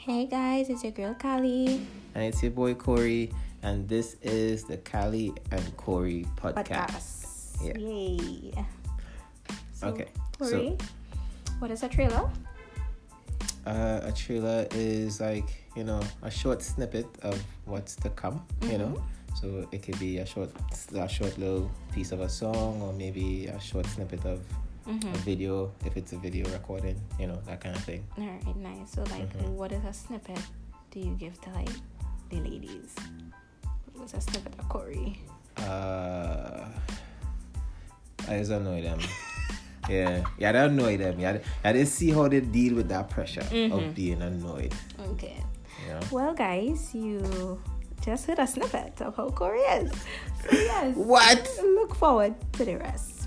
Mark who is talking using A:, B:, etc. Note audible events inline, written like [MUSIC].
A: Hey guys, it's your girl Kali.
B: And it's your boy Corey, and this is the Kali and Corey podcast.
A: Yeah. Yay. So,
B: Okay,
A: Corey, what is a trailer?
B: Uh, a trailer is like you know a short snippet of what's to come. You know, so it could be a short, a short little piece of a song, or maybe a short snippet of
A: Mm-hmm.
B: a video if it's a video recording. You know that kind of thing.
A: All right, nice. So, like,
B: Mhm.
A: what is a snippet do you give to like the ladies? What's a snippet of Corey?
B: Uh, I just annoy them. [LAUGHS] yeah, yeah, I annoy them. Yeah, I didn't see how they deal with that pressure
A: Mhm.
B: of being annoyed.
A: Okay.
B: Know.
A: Well, guys, you just heard a snippet of how Corey is. So, yes.
B: What?
A: Look forward to the rest.